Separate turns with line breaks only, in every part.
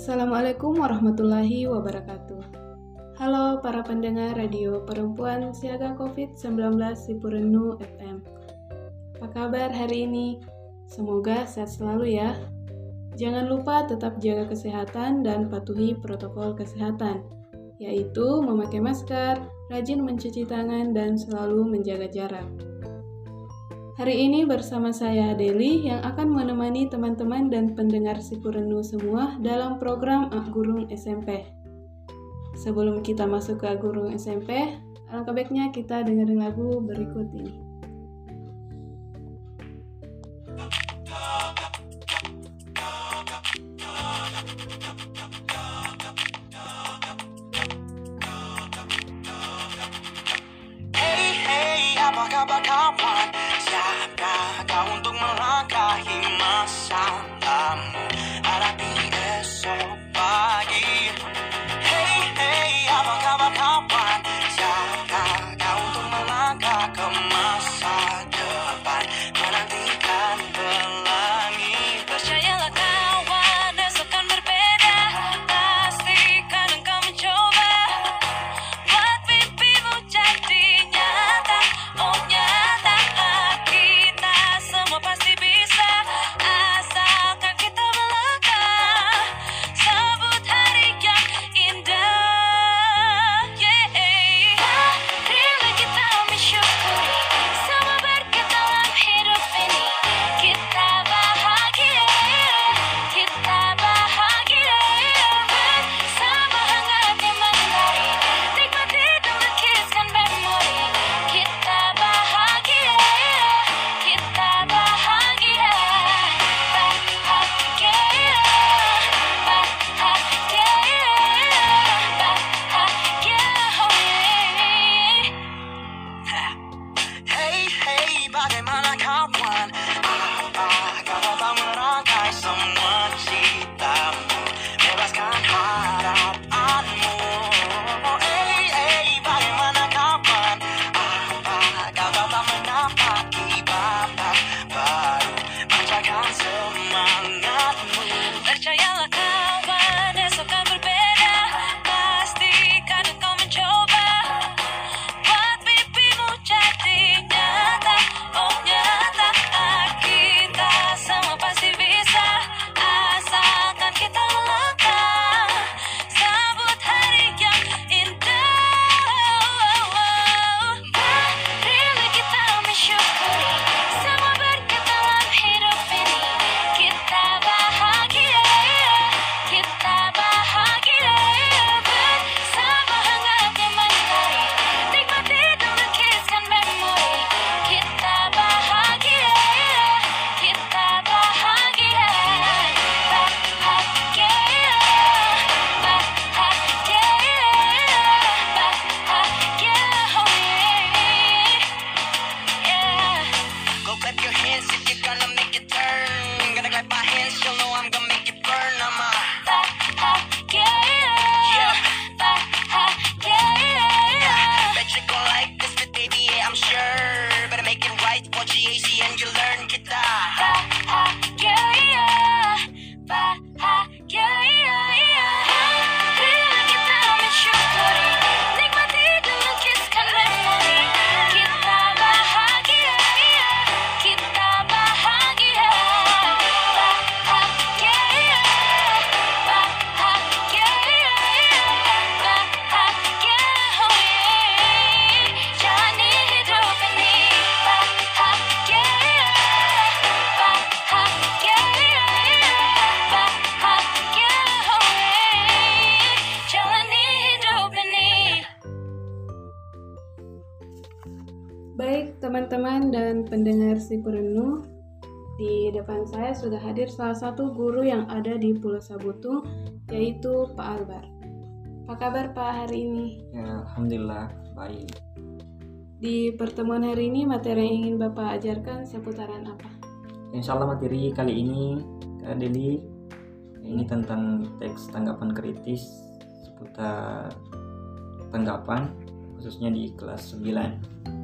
Assalamualaikum warahmatullahi wabarakatuh. Halo para pendengar radio perempuan siaga COVID-19 Sipurenu FM. Apa kabar hari ini? Semoga sehat selalu ya. Jangan lupa tetap jaga kesehatan dan patuhi protokol kesehatan, yaitu memakai masker, rajin mencuci tangan, dan selalu menjaga jarak. Hari ini bersama saya Deli yang akan menemani teman-teman dan pendengar Sipurenu semua dalam program Ak Gurung SMP. Sebelum kita masuk ke Ak Gurung SMP, alangkah baiknya kita dengerin lagu berikut ini.
Apa kabar kawan?
Tá em massa. Pendengar Sipurenu, di depan saya sudah hadir salah satu guru yang ada di Pulau Sabutung, yaitu Pak Albar. Apa kabar Pak hari ini?
Ya, Alhamdulillah baik.
Di pertemuan hari ini materi yang ingin Bapak ajarkan seputaran apa?
Insya Allah materi kali ini Kak Deli ini tentang teks tanggapan kritis seputar tanggapan khususnya di kelas 9.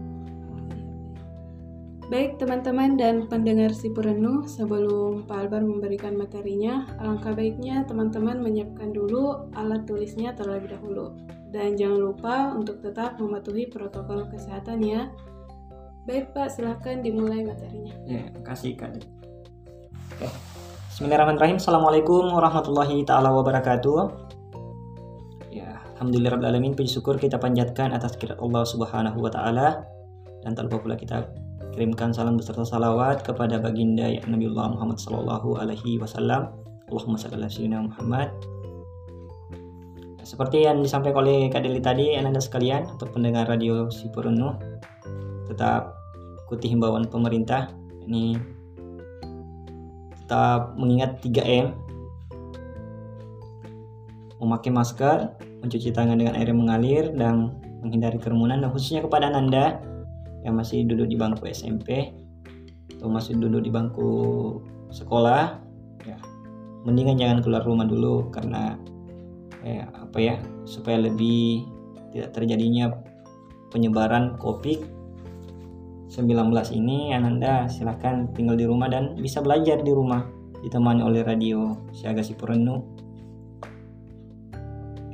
Baik teman-teman dan pendengar si perenuh, sebelum Pak Albar memberikan materinya, alangkah baiknya teman-teman menyiapkan dulu alat tulisnya terlebih dahulu. Dan jangan lupa untuk tetap mematuhi protokol kesehatan ya. Baik Pak, silahkan dimulai materinya.
Ya, kasih Kak. Oke. Bismillahirrahmanirrahim. Assalamualaikum warahmatullahi taala wabarakatuh. Ya, alhamdulillahirabbil puji syukur kita panjatkan atas kirat Allah Subhanahu wa taala dan tak lupa pula kita kirimkan salam beserta salawat kepada baginda ya Nabiullah Muhammad sallallahu alaihi wasallam. Allahumma shalli ala sayyidina Muhammad. Seperti yang disampaikan oleh Kak Deli tadi, Anda sekalian untuk pendengar radio Sipurunu tetap ikuti himbauan pemerintah. Ini tetap mengingat 3M memakai masker, mencuci tangan dengan air yang mengalir dan menghindari kerumunan dan khususnya kepada Anda yang masih duduk di bangku SMP atau masih duduk di bangku sekolah ya. Mendingan jangan keluar rumah dulu karena ya, apa ya supaya lebih tidak terjadinya penyebaran COVID 19 ini. Ananda silahkan tinggal di rumah dan bisa belajar di rumah ditemani oleh radio Siaga Sipurenu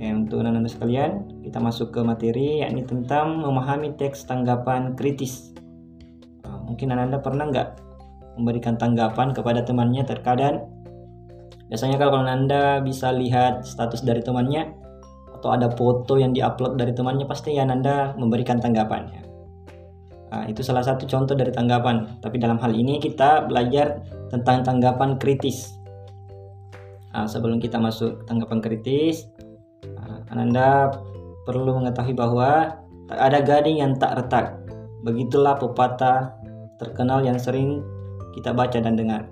Oke, untuk anak-anak sekalian, kita masuk ke materi yakni tentang memahami teks tanggapan kritis. Nah, mungkin anda pernah nggak memberikan tanggapan kepada temannya terkadang biasanya kalau anda bisa lihat status dari temannya atau ada foto yang diupload dari temannya pasti ya anda memberikan tanggapannya. Nah, itu salah satu contoh dari tanggapan. Tapi dalam hal ini kita belajar tentang tanggapan kritis. Nah, sebelum kita masuk tanggapan kritis, Ananda perlu mengetahui bahwa tak ada gading yang tak retak. Begitulah pepatah terkenal yang sering kita baca dan dengar.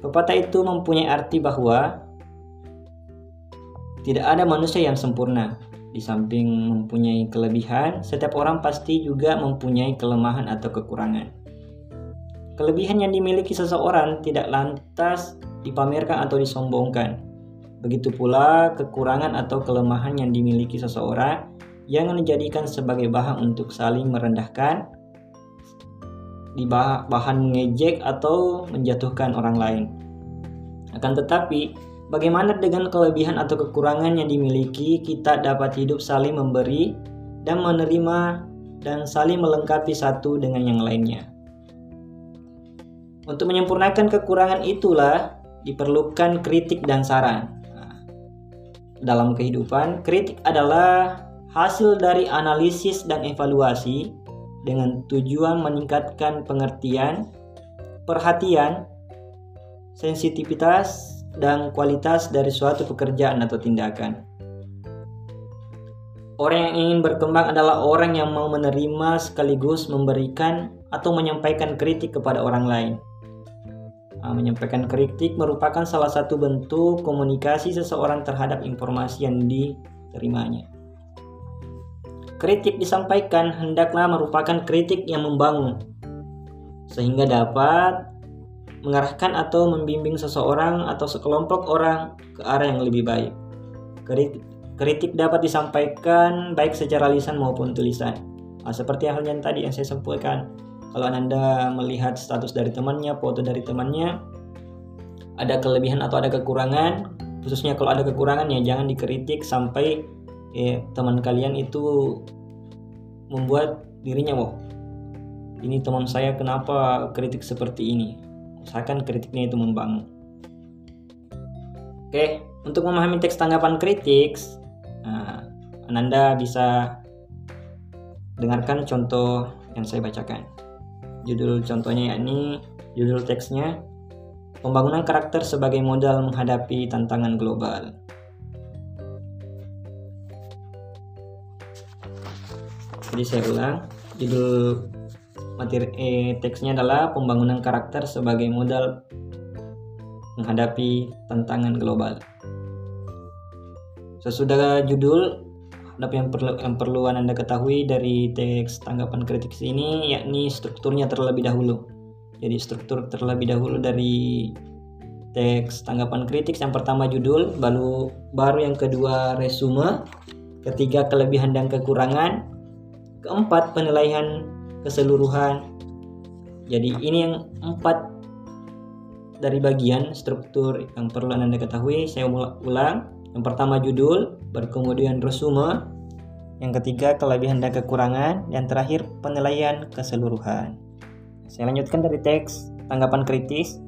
Pepatah itu mempunyai arti bahwa tidak ada manusia yang sempurna. Di samping mempunyai kelebihan, setiap orang pasti juga mempunyai kelemahan atau kekurangan. Kelebihan yang dimiliki seseorang tidak lantas dipamerkan atau disombongkan, Begitu pula kekurangan atau kelemahan yang dimiliki seseorang yang menjadikan sebagai bahan untuk saling merendahkan, bahan mengejek atau menjatuhkan orang lain. Akan tetapi, bagaimana dengan kelebihan atau kekurangan yang dimiliki, kita dapat hidup saling memberi dan menerima dan saling melengkapi satu dengan yang lainnya. Untuk menyempurnakan kekurangan itulah diperlukan kritik dan saran dalam kehidupan, kritik adalah hasil dari analisis dan evaluasi dengan tujuan meningkatkan pengertian, perhatian, sensitivitas, dan kualitas dari suatu pekerjaan atau tindakan. Orang yang ingin berkembang adalah orang yang mau menerima sekaligus memberikan atau menyampaikan kritik kepada orang lain. Ah, menyampaikan kritik merupakan salah satu bentuk komunikasi seseorang terhadap informasi yang diterimanya. Kritik disampaikan hendaklah merupakan kritik yang membangun, sehingga dapat mengarahkan atau membimbing seseorang atau sekelompok orang ke arah yang lebih baik. Kritik, dapat disampaikan baik secara lisan maupun tulisan. Nah, seperti halnya tadi yang saya sampaikan, kalau Anda melihat status dari temannya, foto dari temannya, ada kelebihan atau ada kekurangan, khususnya kalau ada kekurangan ya jangan dikritik sampai eh, teman kalian itu membuat dirinya wow ini teman saya kenapa kritik seperti ini? Usahakan kritiknya itu membangun. Oke untuk memahami teks tanggapan kritik nah, Anda bisa dengarkan contoh yang saya bacakan Judul contohnya yakni judul teksnya Pembangunan karakter sebagai modal menghadapi tantangan global. Jadi saya ulang, judul materi eh, teksnya adalah pembangunan karakter sebagai modal menghadapi tantangan global. Sesudah judul, ada yang perlu yang perlu Anda ketahui dari teks tanggapan kritik ini yakni strukturnya terlebih dahulu. Jadi struktur terlebih dahulu dari teks tanggapan kritik yang pertama judul, baru baru yang kedua resume, ketiga kelebihan dan kekurangan, keempat penilaian keseluruhan, Jadi ini yang empat dari bagian struktur yang perlu Anda ketahui. Saya ul- ulang. Yang pertama judul, baru kemudian resume, yang ketiga kelebihan dan kekurangan, dan terakhir penilaian keseluruhan. Saya lanjutkan dari teks tanggapan kritis.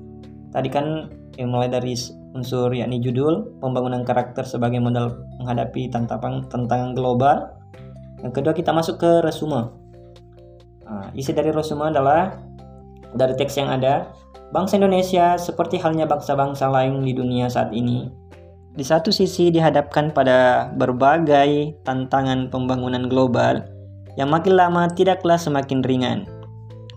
Tadi kan yang mulai dari unsur yakni judul, pembangunan karakter sebagai modal menghadapi tantangan tantangan global. Yang kedua kita masuk ke resume. Nah, isi dari resume adalah dari teks yang ada, bangsa Indonesia seperti halnya bangsa-bangsa lain di dunia saat ini, di satu sisi dihadapkan pada berbagai tantangan pembangunan global yang makin lama tidaklah semakin ringan.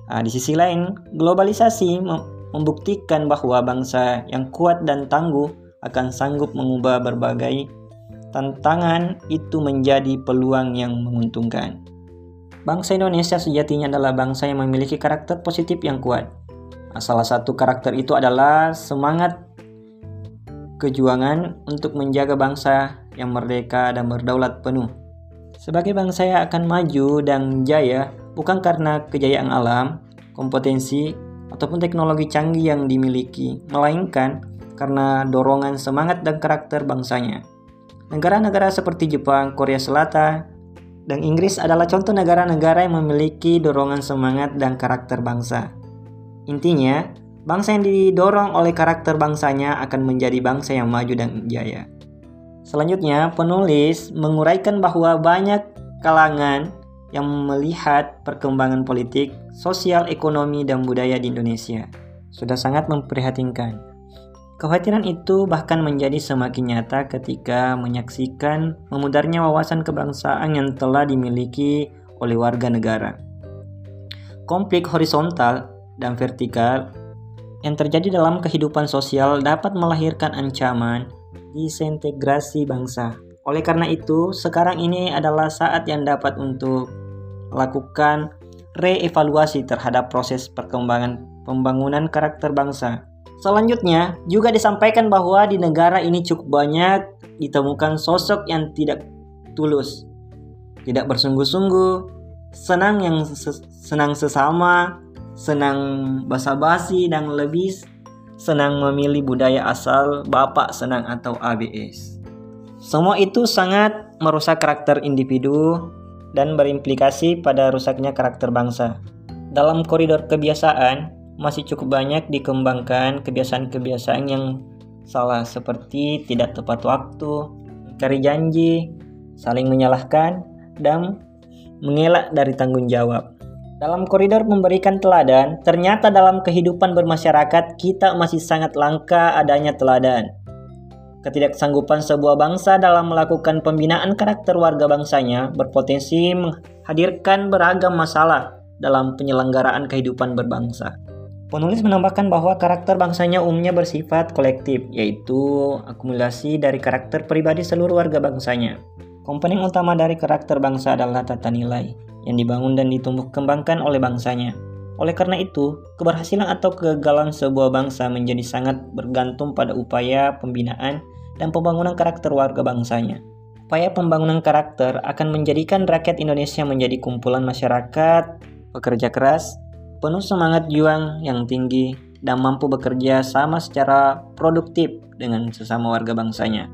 Nah, di sisi lain, globalisasi mem- membuktikan bahwa bangsa yang kuat dan tangguh akan sanggup mengubah berbagai tantangan itu menjadi peluang yang menguntungkan. Bangsa Indonesia sejatinya adalah bangsa yang memiliki karakter positif yang kuat. Nah, salah satu karakter itu adalah semangat kejuangan untuk menjaga bangsa yang merdeka dan berdaulat penuh. Sebagai bangsa yang akan maju dan jaya bukan karena kejayaan alam, kompetensi, ataupun teknologi canggih yang dimiliki, melainkan karena dorongan semangat dan karakter bangsanya. Negara-negara seperti Jepang, Korea Selatan, dan Inggris adalah contoh negara-negara yang memiliki dorongan semangat dan karakter bangsa. Intinya, bangsa yang didorong oleh karakter bangsanya akan menjadi bangsa yang maju dan jaya. Selanjutnya, penulis menguraikan bahwa banyak kalangan yang melihat perkembangan politik, sosial, ekonomi, dan budaya di Indonesia sudah sangat memprihatinkan. Kekhawatiran itu bahkan menjadi semakin nyata ketika menyaksikan memudarnya wawasan kebangsaan yang telah dimiliki oleh warga negara. Konflik horizontal dan vertikal yang terjadi dalam kehidupan sosial dapat melahirkan ancaman disintegrasi bangsa. Oleh karena itu, sekarang ini adalah saat yang dapat untuk melakukan reevaluasi terhadap proses perkembangan pembangunan karakter bangsa. Selanjutnya, juga disampaikan bahwa di negara ini cukup banyak ditemukan sosok yang tidak tulus, tidak bersungguh-sungguh, senang yang ses- senang sesama, senang basa-basi dan lebih senang memilih budaya asal bapak senang atau ABS. Semua itu sangat merusak karakter individu dan berimplikasi pada rusaknya karakter bangsa. Dalam koridor kebiasaan, masih cukup banyak dikembangkan kebiasaan-kebiasaan yang salah seperti tidak tepat waktu, ingkari janji, saling menyalahkan, dan mengelak dari tanggung jawab. Dalam koridor memberikan teladan, ternyata dalam kehidupan bermasyarakat kita masih sangat langka adanya teladan. Ketidaksanggupan sebuah bangsa dalam melakukan pembinaan karakter warga bangsanya berpotensi menghadirkan beragam masalah dalam penyelenggaraan kehidupan berbangsa. Penulis menambahkan bahwa karakter bangsanya umumnya bersifat kolektif, yaitu akumulasi dari karakter pribadi seluruh warga bangsanya. Komponen utama dari karakter bangsa adalah tata nilai yang dibangun dan ditumbuh kembangkan oleh bangsanya. Oleh karena itu, keberhasilan atau kegagalan sebuah bangsa menjadi sangat bergantung pada upaya pembinaan dan pembangunan karakter warga bangsanya. Upaya pembangunan karakter akan menjadikan rakyat Indonesia menjadi kumpulan masyarakat pekerja keras, penuh semangat juang yang tinggi, dan mampu bekerja sama secara produktif dengan sesama warga bangsanya.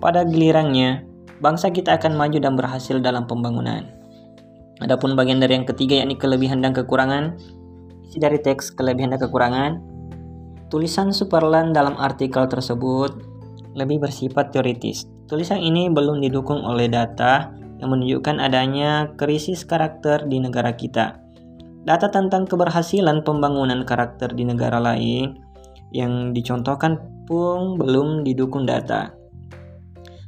Pada gilirannya, bangsa kita akan maju dan berhasil dalam pembangunan. Adapun bagian dari yang ketiga yakni kelebihan dan kekurangan, isi dari teks kelebihan dan kekurangan, tulisan Superland dalam artikel tersebut lebih bersifat teoritis. Tulisan ini belum didukung oleh data yang menunjukkan adanya krisis karakter di negara kita. Data tentang keberhasilan pembangunan karakter di negara lain yang dicontohkan pun belum didukung data.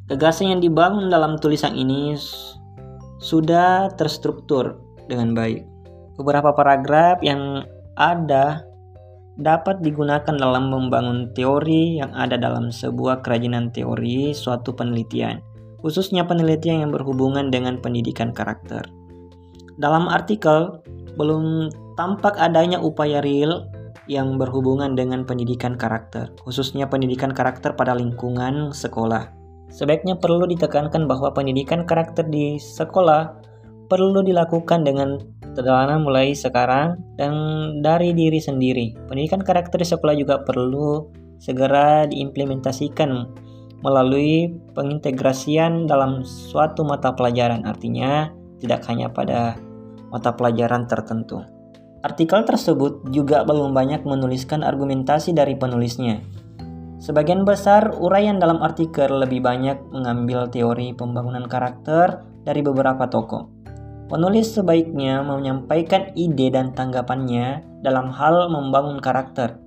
Gagasan yang dibangun dalam tulisan ini sudah terstruktur dengan baik. Beberapa paragraf yang ada dapat digunakan dalam membangun teori yang ada dalam sebuah kerajinan teori suatu penelitian, khususnya penelitian yang berhubungan dengan pendidikan karakter. Dalam artikel, belum tampak adanya upaya real yang berhubungan dengan pendidikan karakter, khususnya pendidikan karakter pada lingkungan sekolah. Sebaiknya perlu ditekankan bahwa pendidikan karakter di sekolah perlu dilakukan dengan sederhana mulai sekarang dan dari diri sendiri. Pendidikan karakter di sekolah juga perlu segera diimplementasikan melalui pengintegrasian dalam suatu mata pelajaran. Artinya, tidak hanya pada mata pelajaran tertentu. Artikel tersebut juga belum banyak menuliskan argumentasi dari penulisnya. Sebagian besar uraian dalam artikel lebih banyak mengambil teori pembangunan karakter dari beberapa tokoh. Penulis sebaiknya menyampaikan ide dan tanggapannya dalam hal membangun karakter.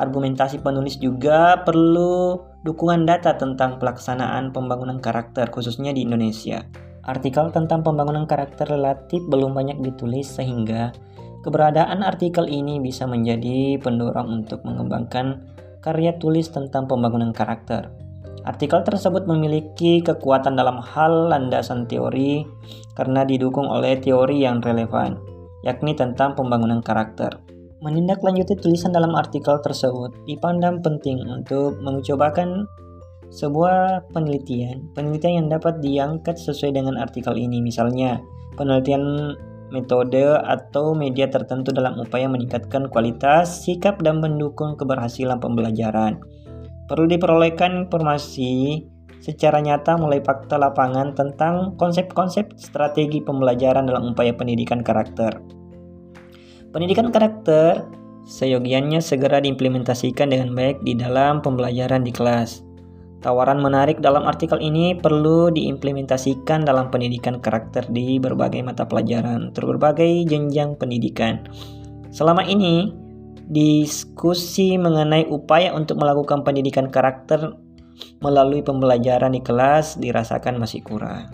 Argumentasi penulis juga perlu dukungan data tentang pelaksanaan pembangunan karakter, khususnya di Indonesia. Artikel tentang pembangunan karakter relatif belum banyak ditulis, sehingga keberadaan artikel ini bisa menjadi pendorong untuk mengembangkan karya tulis tentang pembangunan karakter. Artikel tersebut memiliki kekuatan dalam hal landasan teori karena didukung oleh teori yang relevan, yakni tentang pembangunan karakter. Menindaklanjuti tulisan dalam artikel tersebut dipandang penting untuk mencobakan sebuah penelitian, penelitian yang dapat diangkat sesuai dengan artikel ini, misalnya penelitian metode atau media tertentu dalam upaya meningkatkan kualitas, sikap, dan mendukung keberhasilan pembelajaran. Perlu diperolehkan informasi secara nyata mulai fakta lapangan tentang konsep-konsep strategi pembelajaran dalam upaya pendidikan karakter. Pendidikan karakter seyogiannya segera diimplementasikan dengan baik di dalam pembelajaran di kelas. Tawaran menarik dalam artikel ini perlu diimplementasikan dalam pendidikan karakter di berbagai mata pelajaran, berbagai jenjang pendidikan. Selama ini, diskusi mengenai upaya untuk melakukan pendidikan karakter melalui pembelajaran di kelas dirasakan masih kurang.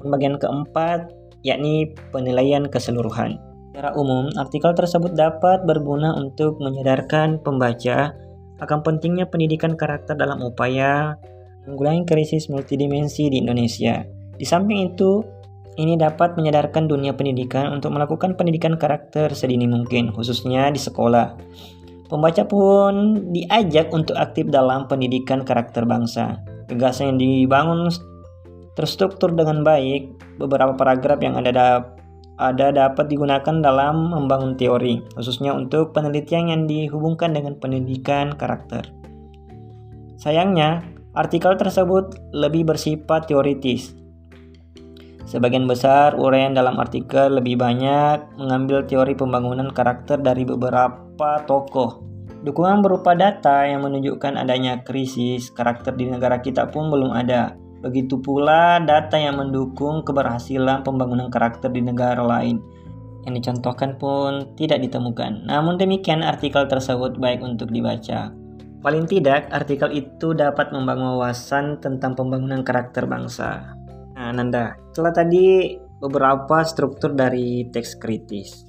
Bagian keempat, yakni penilaian keseluruhan. Secara umum, artikel tersebut dapat berguna untuk menyadarkan pembaca akan pentingnya pendidikan karakter dalam upaya menanggulangi krisis multidimensi di Indonesia. Di samping itu, ini dapat menyadarkan dunia pendidikan untuk melakukan pendidikan karakter sedini mungkin, khususnya di sekolah. Pembaca pun diajak untuk aktif dalam pendidikan karakter bangsa. Gagasan yang dibangun terstruktur dengan baik, beberapa paragraf yang ada da ada dapat digunakan dalam membangun teori, khususnya untuk penelitian yang dihubungkan dengan pendidikan karakter. Sayangnya, artikel tersebut lebih bersifat teoritis, Sebagian besar uraian dalam artikel lebih banyak mengambil teori pembangunan karakter dari beberapa tokoh. Dukungan berupa data yang menunjukkan adanya krisis karakter di negara kita pun belum ada. Begitu pula data yang mendukung keberhasilan pembangunan karakter di negara lain. Yang dicontohkan pun tidak ditemukan. Namun demikian artikel tersebut baik untuk dibaca. Paling tidak, artikel itu dapat membangun wawasan tentang pembangunan karakter bangsa. Nah, Nanda, setelah tadi beberapa struktur dari teks kritis.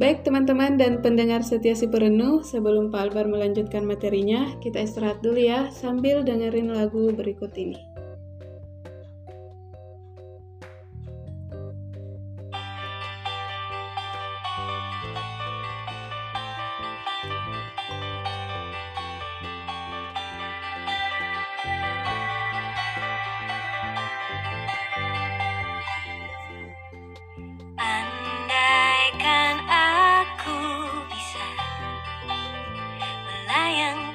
Baik teman-teman dan pendengar setia si perenuh, sebelum Pak Albar melanjutkan materinya, kita istirahat dulu ya sambil dengerin lagu berikut ini. sayang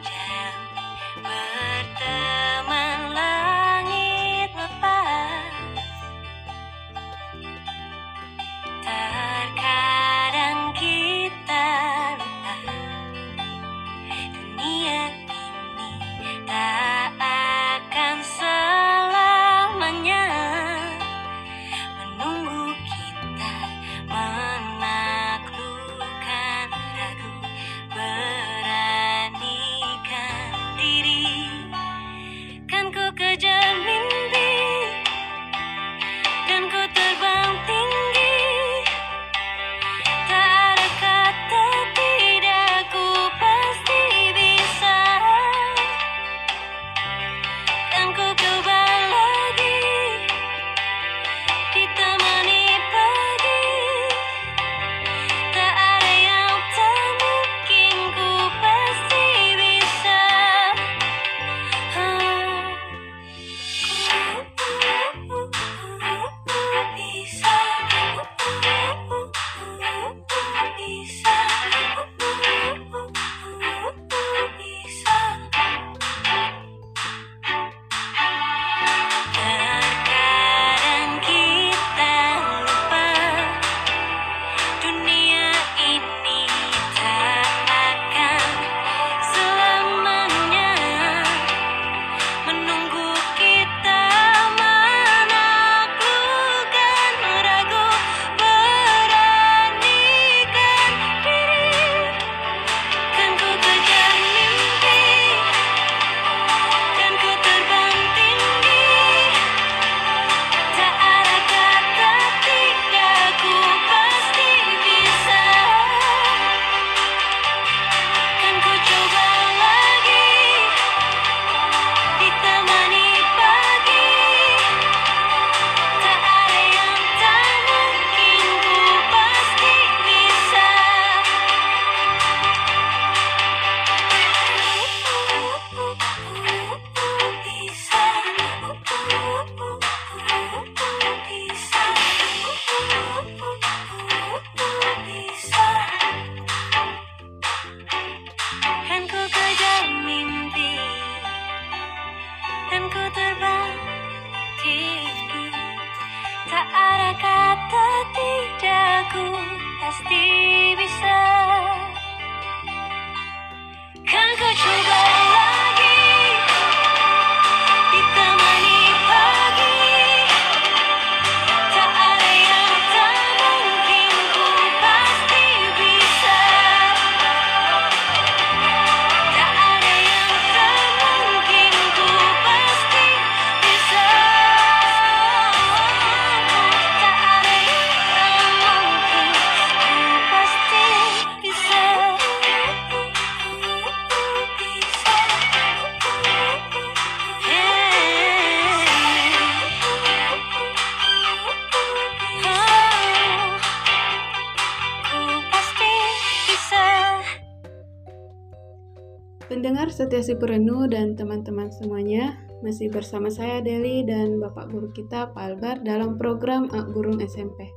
Pendengar setia si Perenu dan teman-teman semuanya, masih bersama saya Deli dan Bapak Guru kita Pak Albar dalam program Ak Gurung SMP.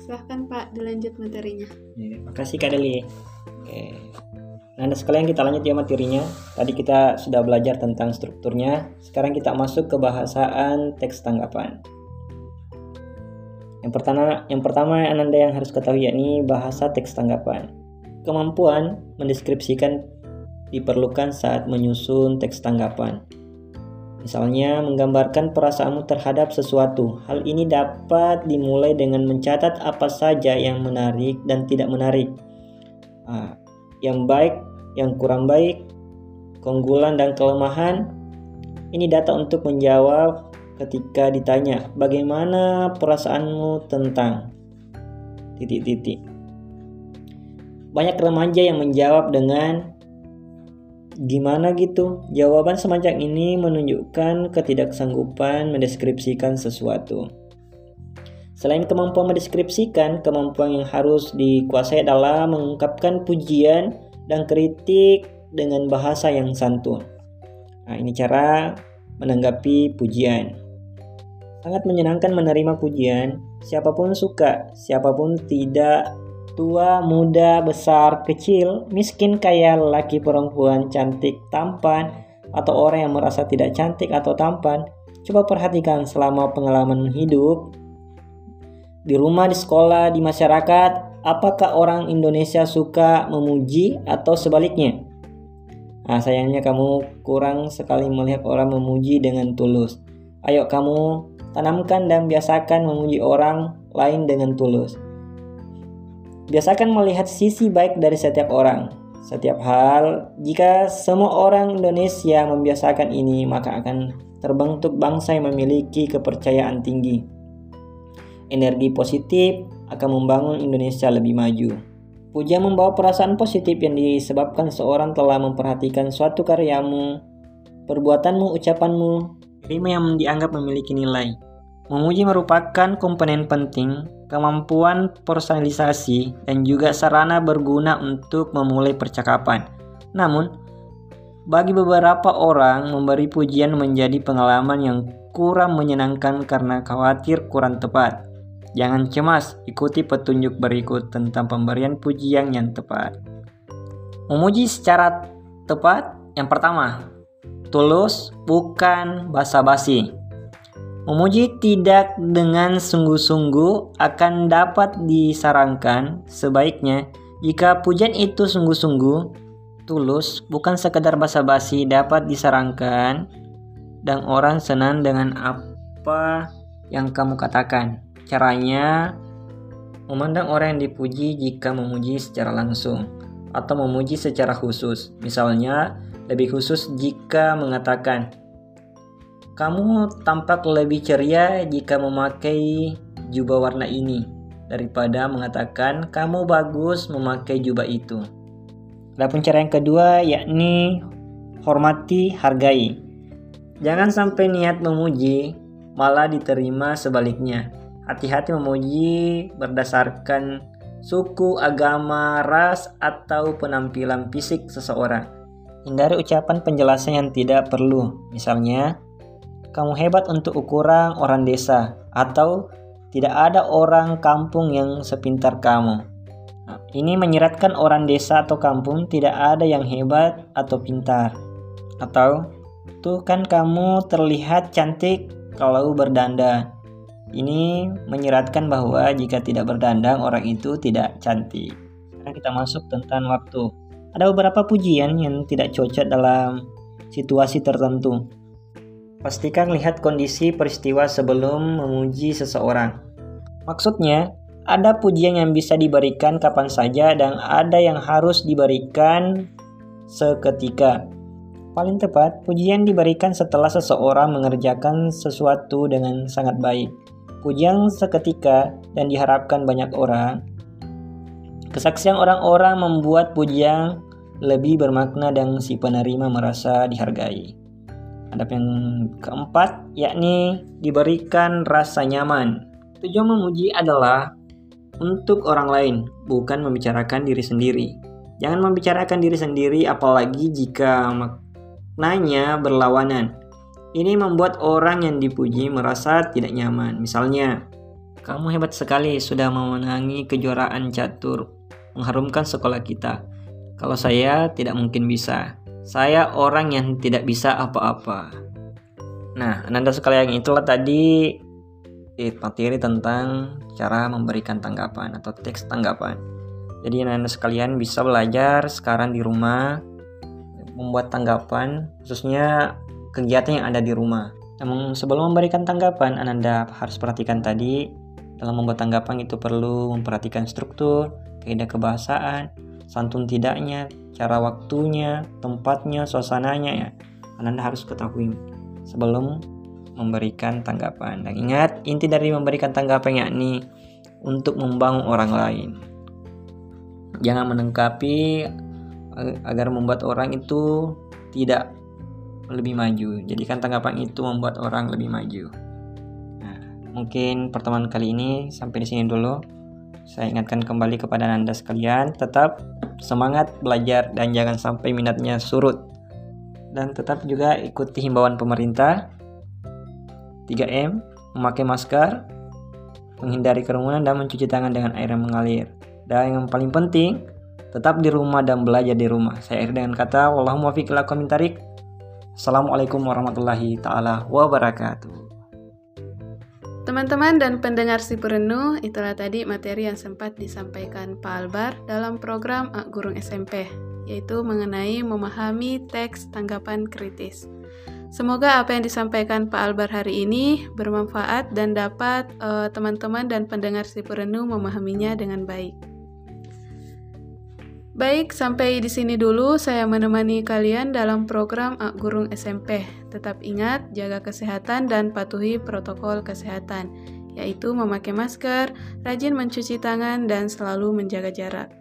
Silahkan Pak, dilanjut materinya.
Ya, makasih Kak Deli. Oke. Nah, Anda sekalian kita lanjut ya materinya. Tadi kita sudah belajar tentang strukturnya. Sekarang kita masuk ke bahasaan teks tanggapan. Yang pertama, yang pertama Anda yang harus ketahui yakni bahasa teks tanggapan. Kemampuan mendeskripsikan diperlukan saat menyusun teks tanggapan. Misalnya, menggambarkan perasaanmu terhadap sesuatu. Hal ini dapat dimulai dengan mencatat apa saja yang menarik dan tidak menarik. Yang baik, yang kurang baik, keunggulan dan kelemahan. Ini data untuk menjawab ketika ditanya bagaimana perasaanmu tentang titik-titik. Banyak remaja yang menjawab dengan gimana gitu. Jawaban semacam ini menunjukkan ketidaksanggupan mendeskripsikan sesuatu. Selain kemampuan mendeskripsikan, kemampuan yang harus dikuasai adalah mengungkapkan pujian dan kritik dengan bahasa yang santun. Nah, ini cara menanggapi pujian. Sangat menyenangkan menerima pujian. Siapa pun suka, siapa pun tidak, tua, muda, besar, kecil, miskin, kaya, laki, perempuan, cantik, tampan, atau orang yang merasa tidak cantik atau tampan. Coba perhatikan selama pengalaman hidup di rumah, di sekolah, di masyarakat, apakah orang Indonesia suka memuji atau sebaliknya? Nah, sayangnya kamu kurang sekali melihat orang memuji dengan tulus. Ayo kamu tanamkan dan biasakan memuji orang lain dengan tulus. Biasakan melihat sisi baik dari setiap orang. Setiap hal, jika semua orang Indonesia membiasakan ini, maka akan terbentuk bangsa yang memiliki kepercayaan tinggi energi positif akan membangun Indonesia lebih maju. Pujian membawa perasaan positif yang disebabkan seorang telah memperhatikan suatu karyamu, perbuatanmu, ucapanmu, terima yang dianggap memiliki nilai. Memuji merupakan komponen penting, kemampuan personalisasi, dan juga sarana berguna untuk memulai percakapan. Namun, bagi beberapa orang, memberi pujian menjadi pengalaman yang kurang menyenangkan karena khawatir kurang tepat. Jangan cemas, ikuti petunjuk berikut tentang pemberian pujian yang tepat. Memuji secara tepat, yang pertama, tulus bukan basa-basi. Memuji tidak dengan sungguh-sungguh akan dapat disarankan sebaiknya jika pujian itu sungguh-sungguh, tulus, bukan sekedar basa-basi dapat disarankan dan orang senang dengan apa yang kamu katakan. Caranya memandang orang yang dipuji jika memuji secara langsung atau memuji secara khusus. Misalnya, lebih khusus jika mengatakan, "Kamu tampak lebih ceria jika memakai jubah warna ini." daripada mengatakan, "Kamu bagus memakai jubah itu." Adapun cara yang kedua yakni hormati, hargai. Jangan sampai niat memuji malah diterima sebaliknya. Hati-hati memuji berdasarkan suku, agama, ras, atau penampilan fisik seseorang. Hindari ucapan penjelasan yang tidak perlu. Misalnya, kamu hebat untuk ukuran orang desa atau tidak ada orang kampung yang sepintar kamu. Ini menyeratkan orang desa atau kampung tidak ada yang hebat atau pintar. Atau, tuh kan kamu terlihat cantik kalau berdandan. Ini menyiratkan bahwa jika tidak berdandang orang itu tidak cantik. Sekarang kita masuk tentang waktu. Ada beberapa pujian yang tidak cocok dalam situasi tertentu. Pastikan lihat kondisi peristiwa sebelum memuji seseorang. Maksudnya, ada pujian yang bisa diberikan kapan saja dan ada yang harus diberikan seketika. Paling tepat, pujian diberikan setelah seseorang mengerjakan sesuatu dengan sangat baik. Pujian seketika dan diharapkan banyak orang. Kesaksian orang-orang membuat pujian lebih bermakna dan si penerima merasa dihargai. Adab yang keempat, yakni diberikan rasa nyaman. Tujuan memuji adalah untuk orang lain, bukan membicarakan diri sendiri. Jangan membicarakan diri sendiri apalagi jika maknanya berlawanan. Ini membuat orang yang dipuji merasa tidak nyaman. Misalnya, kamu hebat sekali sudah memenangi kejuaraan catur, mengharumkan sekolah kita. Kalau saya tidak mungkin bisa. Saya orang yang tidak bisa apa-apa. Nah, Ananda sekalian itulah tadi eh, materi tentang cara memberikan tanggapan atau teks tanggapan. Jadi anak-anak sekalian bisa belajar sekarang di rumah membuat tanggapan khususnya kegiatan yang ada di rumah. Namun sebelum memberikan tanggapan, Anda harus perhatikan tadi dalam membuat tanggapan itu perlu memperhatikan struktur, kaidah kebahasaan, santun tidaknya, cara waktunya, tempatnya, suasananya ya. Anda harus ketahui sebelum memberikan tanggapan. Dan ingat, inti dari memberikan tanggapan yakni untuk membangun orang lain. Jangan menengkapi agar membuat orang itu tidak lebih maju. Jadikan tanggapan itu membuat orang lebih maju. Nah, mungkin pertemuan kali ini sampai di sini dulu. Saya ingatkan kembali kepada Anda sekalian, tetap semangat belajar dan jangan sampai minatnya surut. Dan tetap juga ikuti himbauan pemerintah 3M, memakai masker, menghindari kerumunan dan mencuci tangan dengan air yang mengalir. Dan yang paling penting, tetap di rumah dan belajar di rumah. Saya akhir dengan kata, Wallahumma fiqh komentarik. Assalamualaikum warahmatullahi taala wabarakatuh.
Teman-teman dan pendengar si perenuh, itulah tadi materi yang sempat disampaikan Pak Albar dalam program Gurung SMP, yaitu mengenai memahami teks tanggapan kritis. Semoga apa yang disampaikan Pak Albar hari ini bermanfaat dan dapat eh, teman-teman uh, dan pendengar si perenuh memahaminya dengan baik. Baik, sampai di sini dulu saya menemani kalian dalam program Ak Gurung SMP. Tetap ingat, jaga kesehatan dan patuhi protokol kesehatan, yaitu memakai masker, rajin mencuci tangan, dan selalu menjaga jarak.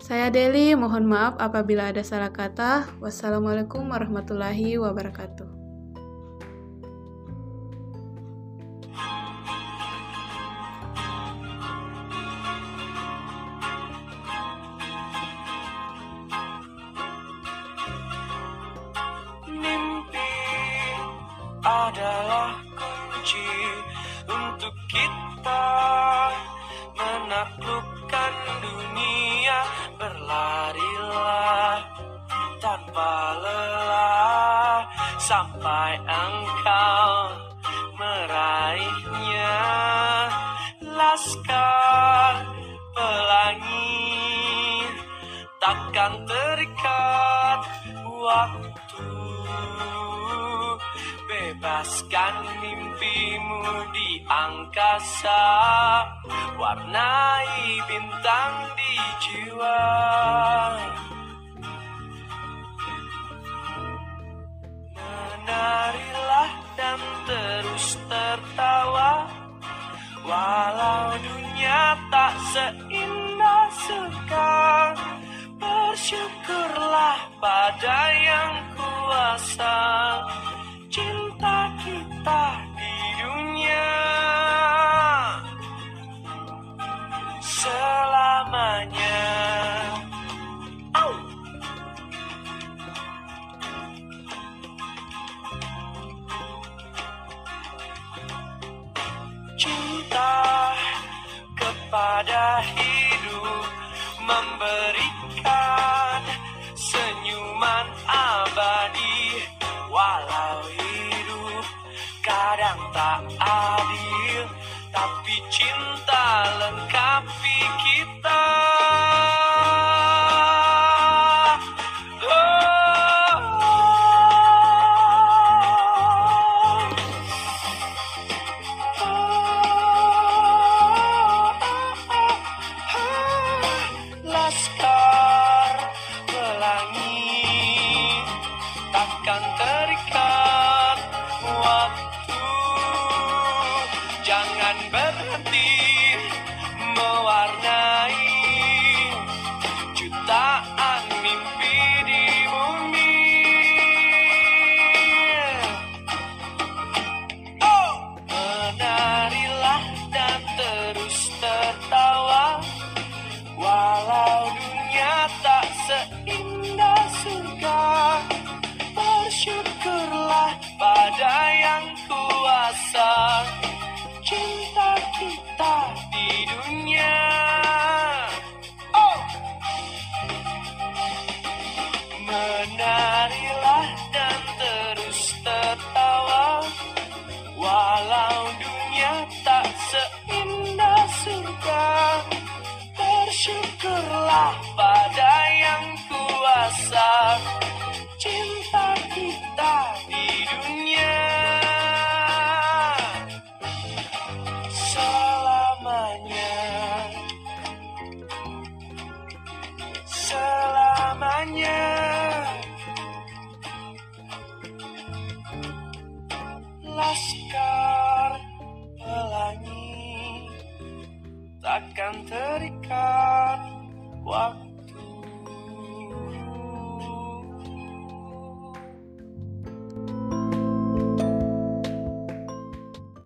Saya Deli, mohon maaf apabila ada salah kata. Wassalamualaikum warahmatullahi wabarakatuh.
Terikat waktu. Bebaskan mimpimu di angkasa. Warnai bintang di jiwa. Menarilah dan terus tertawa. Walau dunia tak seindah sekarang Bersyukurlah pada yang kuasa. Cinta kita di dunia. Selamanya